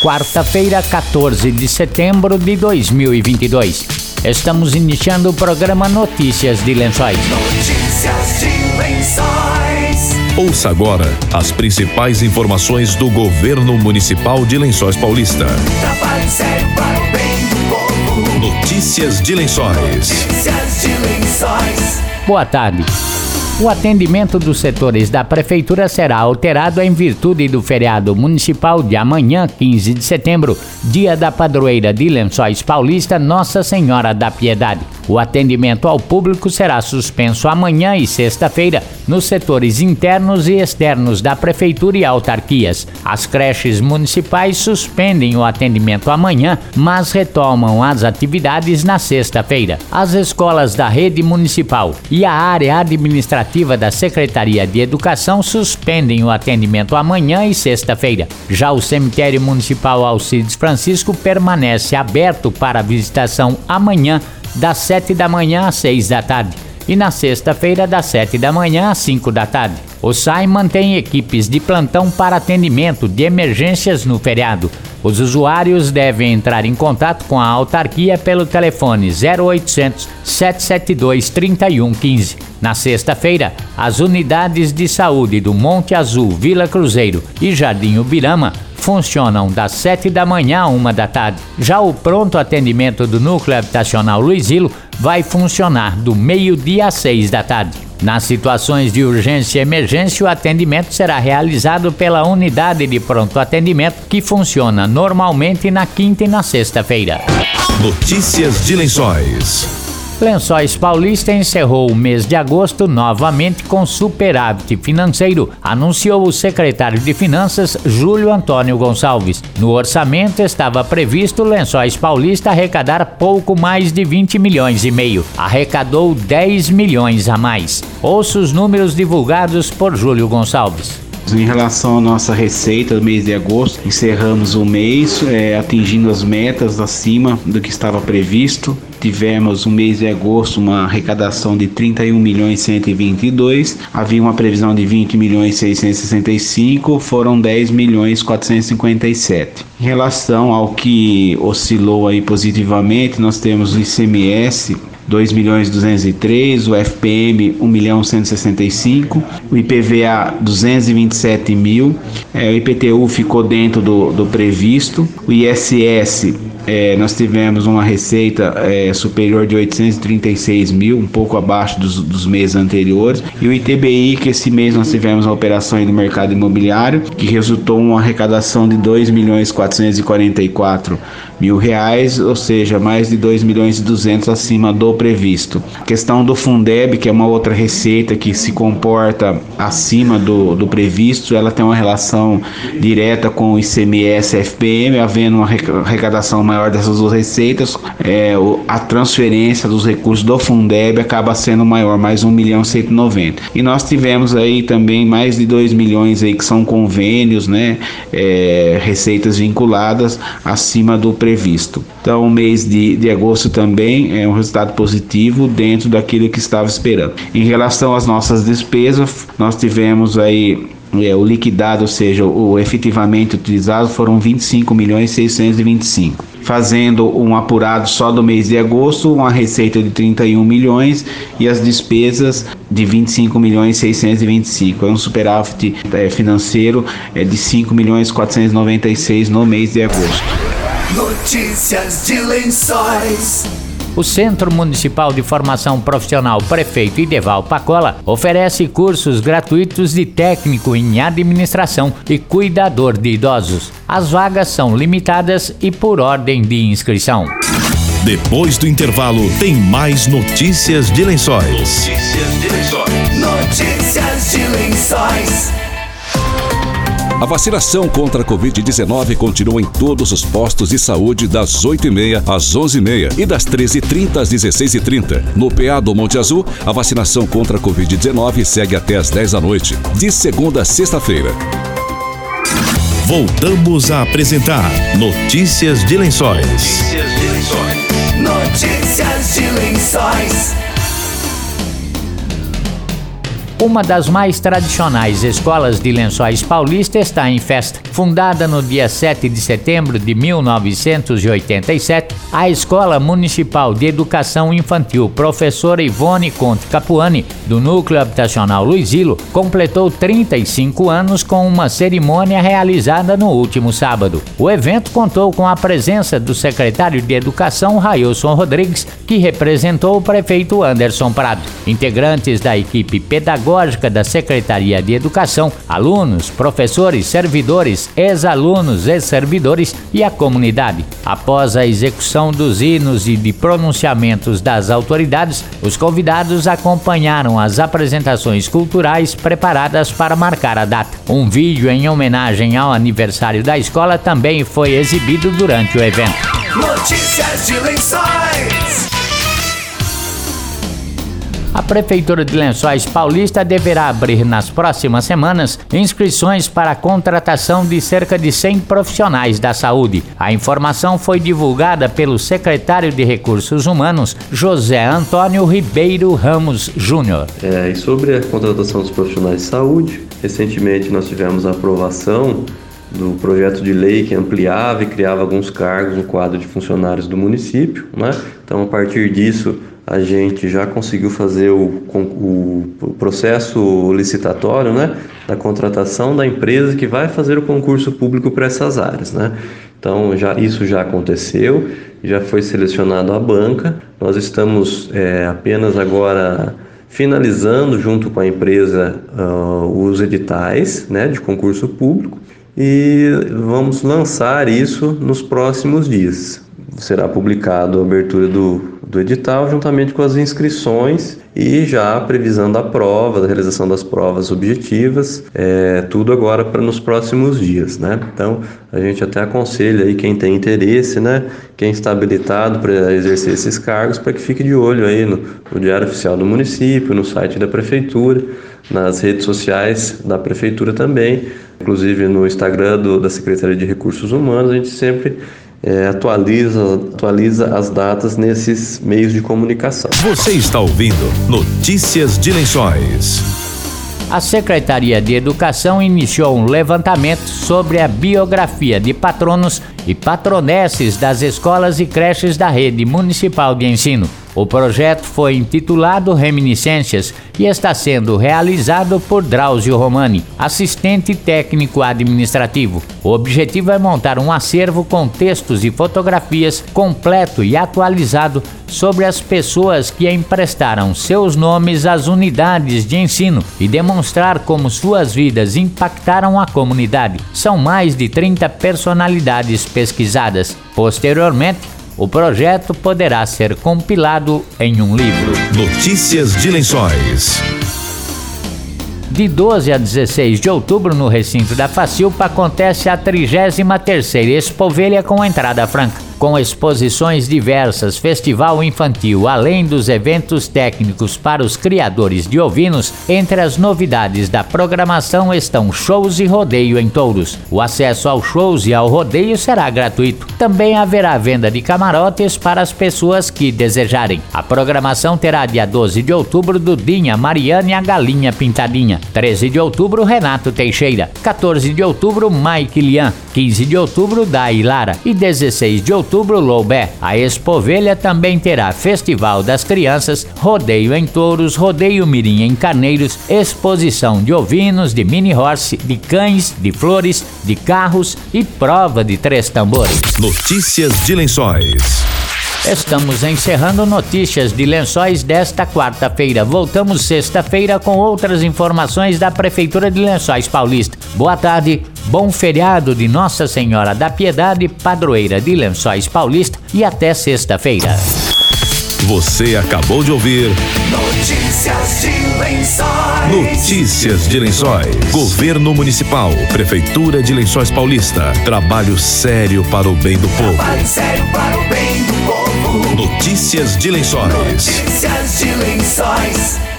quarta-feira, 14 de setembro de 2022. Estamos iniciando o programa Notícias de Lençóis. Notícias de Lençóis. Ouça agora as principais informações do governo municipal de Lençóis Paulista. Notícias de Lençóis. Notícias de Lençóis. Boa tarde. O atendimento dos setores da Prefeitura será alterado em virtude do feriado municipal de amanhã, 15 de setembro, dia da padroeira de Lençóis Paulista, Nossa Senhora da Piedade. O atendimento ao público será suspenso amanhã e sexta-feira nos setores internos e externos da Prefeitura e autarquias. As creches municipais suspendem o atendimento amanhã, mas retomam as atividades na sexta-feira. As escolas da rede municipal e a área administrativa da Secretaria de Educação suspendem o atendimento amanhã e sexta-feira. Já o cemitério municipal Alcides Francisco permanece aberto para visitação amanhã das 7 da manhã às 6 da tarde e na sexta-feira das 7 da manhã às 5 da tarde. O SAI mantém equipes de plantão para atendimento de emergências no feriado. Os usuários devem entrar em contato com a autarquia pelo telefone 0800 772 3115. Na sexta-feira, as unidades de saúde do Monte Azul, Vila Cruzeiro e Jardim Ubirama funcionam das 7 da manhã a 1 da tarde. Já o pronto atendimento do Núcleo Habitacional Luizilo vai funcionar do meio-dia às 6 da tarde. Nas situações de urgência e emergência, o atendimento será realizado pela unidade de pronto atendimento que funciona normalmente na quinta e na sexta-feira. Notícias de Lençóis. Lençóis Paulista encerrou o mês de agosto novamente com superávit financeiro, anunciou o secretário de Finanças Júlio Antônio Gonçalves. No orçamento estava previsto Lençóis Paulista arrecadar pouco mais de 20 milhões e meio. Arrecadou 10 milhões a mais. Ouça os números divulgados por Júlio Gonçalves. Em relação à nossa receita do mês de agosto, encerramos o mês é, atingindo as metas acima do que estava previsto. Tivemos no mês de agosto uma arrecadação de 31 milhões 122, havia uma previsão de 20 milhões 665, foram 10 milhões 457. Em relação ao que oscilou aí positivamente, nós temos o ICMS 2 milhões 203, o FPM 1 milhão 165, o IPVA 227 mil, é, o IPTU ficou dentro do, do previsto, o ISS é, nós tivemos uma receita é, superior de 836 mil, um pouco abaixo dos, dos, meses anteriores, e o ITBI, que esse mês nós tivemos uma operação no mercado imobiliário, que resultou uma arrecadação de 2 milhões 444 mil reais, ou seja, mais de 2 milhões e 200 acima do previsto. A questão do Fundeb, que é uma outra receita que se comporta acima do, do previsto, ela tem uma relação direta com o ICMS FPM, havendo uma arrecadação maior dessas duas receitas, é, a transferência dos recursos do Fundeb acaba sendo maior, mais 1 milhão 190. E nós tivemos aí também mais de 2 milhões aí que são convênios, né, é, receitas vinculadas acima do previsto previsto. Então, o mês de, de agosto também é um resultado positivo dentro daquilo que estava esperando. Em relação às nossas despesas, nós tivemos aí é, o liquidado, ou seja, o efetivamente utilizado foram 25 milhões 625. Fazendo um apurado só do mês de agosto, uma receita de 31 milhões e as despesas de 25 milhões 625. É um superávit é, financeiro é, de 5 milhões 496 no mês de agosto. Notícias de Lençóis. O Centro Municipal de Formação Profissional Prefeito Ideval Pacola oferece cursos gratuitos de técnico em administração e cuidador de idosos. As vagas são limitadas e por ordem de inscrição. Depois do intervalo, tem mais notícias de lençóis. Notícias de Lençóis. Notícias de Lençóis. A vacinação contra a Covid-19 continua em todos os postos de saúde das 8h30 às 11h30 e das 13h30 às 16h30. No PA do Monte Azul, a vacinação contra a Covid-19 segue até às 10 da noite, de segunda a sexta-feira. Voltamos a apresentar Notícias de Lençóis. Notícias de Lençóis. Notícias de Lençóis. Uma das mais tradicionais escolas de Lençóis Paulista está em festa. Fundada no dia 7 de setembro de 1987, a Escola Municipal de Educação Infantil Professora Ivone Conte Capuani, do Núcleo Habitacional Luizilo, completou 35 anos com uma cerimônia realizada no último sábado. O evento contou com a presença do secretário de Educação, Railson Rodrigues, que representou o prefeito Anderson Prado. Integrantes da equipe pedagógica da Secretaria de Educação, alunos, professores, servidores, ex-alunos, ex-servidores e a comunidade. Após a execução dos hinos e de pronunciamentos das autoridades, os convidados acompanharam as apresentações culturais preparadas para marcar a data. Um vídeo em homenagem ao aniversário da escola também foi exibido durante o evento. Notícias de Lençóis. A Prefeitura de Lençóis Paulista deverá abrir nas próximas semanas inscrições para a contratação de cerca de 100 profissionais da saúde. A informação foi divulgada pelo secretário de Recursos Humanos, José Antônio Ribeiro Ramos Júnior. É, e sobre a contratação dos profissionais de saúde, recentemente nós tivemos a aprovação do projeto de lei que ampliava e criava alguns cargos no quadro de funcionários do município. Né? Então, a partir disso, a gente já conseguiu fazer o, o, processo licitatório né, da contratação da empresa que vai fazer o concurso público para essas áreas. Né? Então, já, isso já aconteceu, já foi selecionado a banca, nós estamos é, apenas agora finalizando junto com a empresa uh, os editais né, de concurso público e vamos lançar isso nos próximos dias. Será publicado a abertura do, do edital juntamente com as inscrições e já a previsão da prova, da realização das provas objetivas, é, tudo agora para nos próximos dias, né? Então a gente até aconselha aí quem tem interesse, né? Quem está habilitado para exercer esses cargos, para que fique de olho aí no, no Diário Oficial do Município, no site da Prefeitura, nas redes sociais da Prefeitura também, inclusive no Instagram do, da Secretaria de Recursos Humanos, a gente sempre é, atualiza, atualiza as datas nesses meios de comunicação. Você está ouvindo Notícias de Lençóis. A Secretaria de Educação iniciou um levantamento sobre a biografia de patronos e patronesses das escolas e creches da rede municipal de ensino. O projeto foi intitulado Reminiscências e está sendo realizado por Drauzio Romani, assistente técnico administrativo. O objetivo é montar um acervo com textos e fotografias completo e atualizado sobre as pessoas que emprestaram seus nomes às unidades de ensino e demonstrar como suas vidas impactaram a comunidade. São mais de 30 personalidades pesquisadas. Posteriormente, o projeto poderá ser compilado em um livro. Notícias de Lençóis. De 12 a 16 de outubro, no recinto da Facilpa, acontece a 33ª Expovelha com entrada franca com exposições diversas, festival infantil, além dos eventos técnicos para os criadores de ovinos, entre as novidades da programação estão shows e rodeio em touros. O acesso aos shows e ao rodeio será gratuito. Também haverá venda de camarotes para as pessoas que desejarem. A programação terá dia 12 de outubro Dudinha, Mariana e a Galinha Pintadinha. 13 de outubro Renato Teixeira. 14 de outubro Mike Lian. 15 de outubro Dai Lara. E 16 de outubro outubro, Loubé. A Expovelha também terá Festival das Crianças, rodeio em touros, rodeio mirim em carneiros, exposição de ovinos, de mini horse, de cães, de flores, de carros e prova de três tambores. Notícias de Lençóis. Estamos encerrando notícias de lençóis desta quarta-feira. Voltamos sexta-feira com outras informações da Prefeitura de Lençóis Paulista. Boa tarde, bom feriado de Nossa Senhora da Piedade, padroeira de Lençóis Paulista e até sexta-feira. Você acabou de ouvir Notícias de Lençóis. Notícias de Lençóis. Governo Municipal, Prefeitura de Lençóis Paulista. Trabalho sério para o bem do povo. Trabalho sério para o bem do povo. Notícias de Lençóis. Notícias de Lençóis.